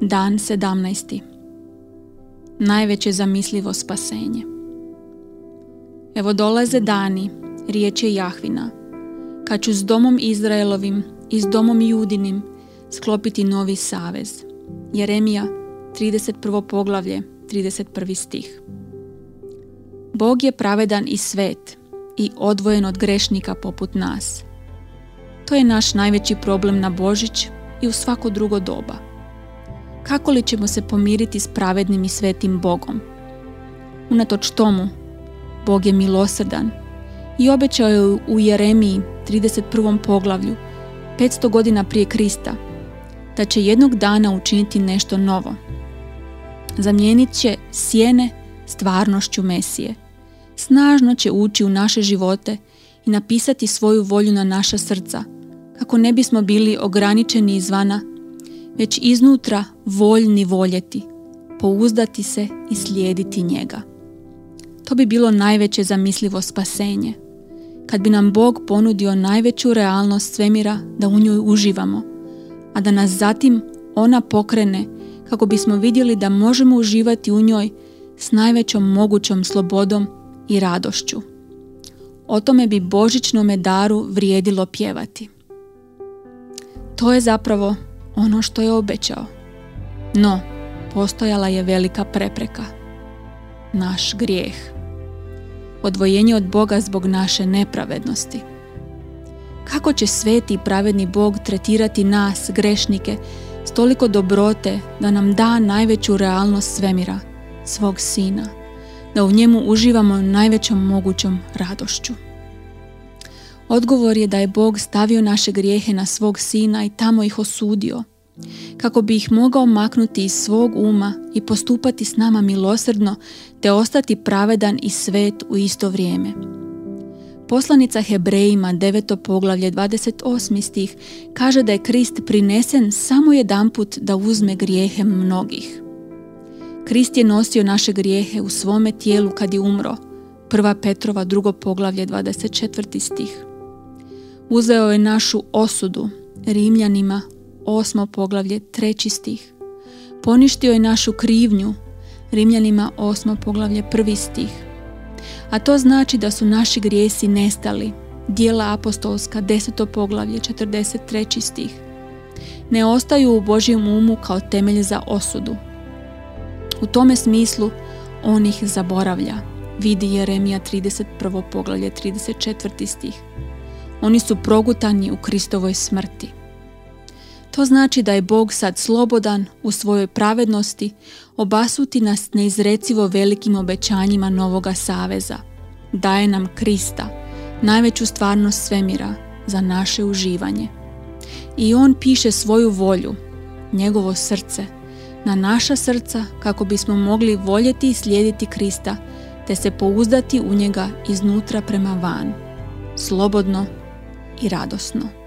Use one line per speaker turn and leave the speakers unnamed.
Dan 17. Najveće zamislivo spasenje. Evo dolaze dani, riječ je Jahvina, kad ću s domom Izraelovim i s domom Judinim sklopiti novi savez. Jeremija, 31. poglavlje, 31. stih. Bog je pravedan i svet i odvojen od grešnika poput nas. To je naš najveći problem na Božić i u svako drugo doba. Kako li ćemo se pomiriti s pravednim i svetim Bogom? Unatoč tomu, Bog je milosrdan i obećao je u Jeremiji 31. poglavlju 500 godina prije Krista da će jednog dana učiniti nešto novo. Zamijenit će sjene stvarnošću Mesije. Snažno će ući u naše živote i napisati svoju volju na naša srca, kako ne bismo bili ograničeni izvana, već iznutra voljni voljeti, pouzdati se i slijediti njega. To bi bilo najveće zamislivo spasenje. Kad bi nam Bog ponudio najveću realnost svemira da u njoj uživamo, a da nas zatim ona pokrene kako bismo vidjeli da možemo uživati u njoj s najvećom mogućom slobodom i radošću. O tome bi božićnome daru vrijedilo pjevati. To je zapravo ono što je obećao. No, postojala je velika prepreka. Naš grijeh. Odvojenje od Boga zbog naše nepravednosti. Kako će sveti i pravedni Bog tretirati nas, grešnike, s toliko dobrote da nam da najveću realnost svemira, svog sina, da u njemu uživamo najvećom mogućom radošću. Odgovor je da je Bog stavio naše grijehe na svog sina i tamo ih osudio, kako bi ih mogao maknuti iz svog uma i postupati s nama milosrdno te ostati pravedan i svet u isto vrijeme. Poslanica Hebrejima 9. poglavlje 28. stih kaže da je Krist prinesen samo jedanput da uzme grijehe mnogih. Krist je nosio naše grijehe u svome tijelu kad je umro. 1. Petrova 2. poglavlje 24. stih. Uzeo je našu osudu, Rimljanima, osmo poglavlje, treći stih. Poništio je našu krivnju, Rimljanima, osmo poglavlje, prvi stih. A to znači da su naši grijesi nestali, dijela apostolska, deseto poglavlje, 43. stih. Ne ostaju u Božjem umu kao temelj za osudu. U tome smislu on ih zaboravlja, vidi Jeremija 31. poglavlje, 34. stih. Oni su progutani u Kristovoj smrti. To znači da je Bog sad slobodan u svojoj pravednosti obasuti nas neizrecivo velikim obećanjima novoga saveza. Daje nam Krista, najveću stvarnost svemira, za naše uživanje. I On piše svoju volju, njegovo srce, na naša srca kako bismo mogli voljeti i slijediti Krista te se pouzdati u njega iznutra prema van, slobodno i radosno.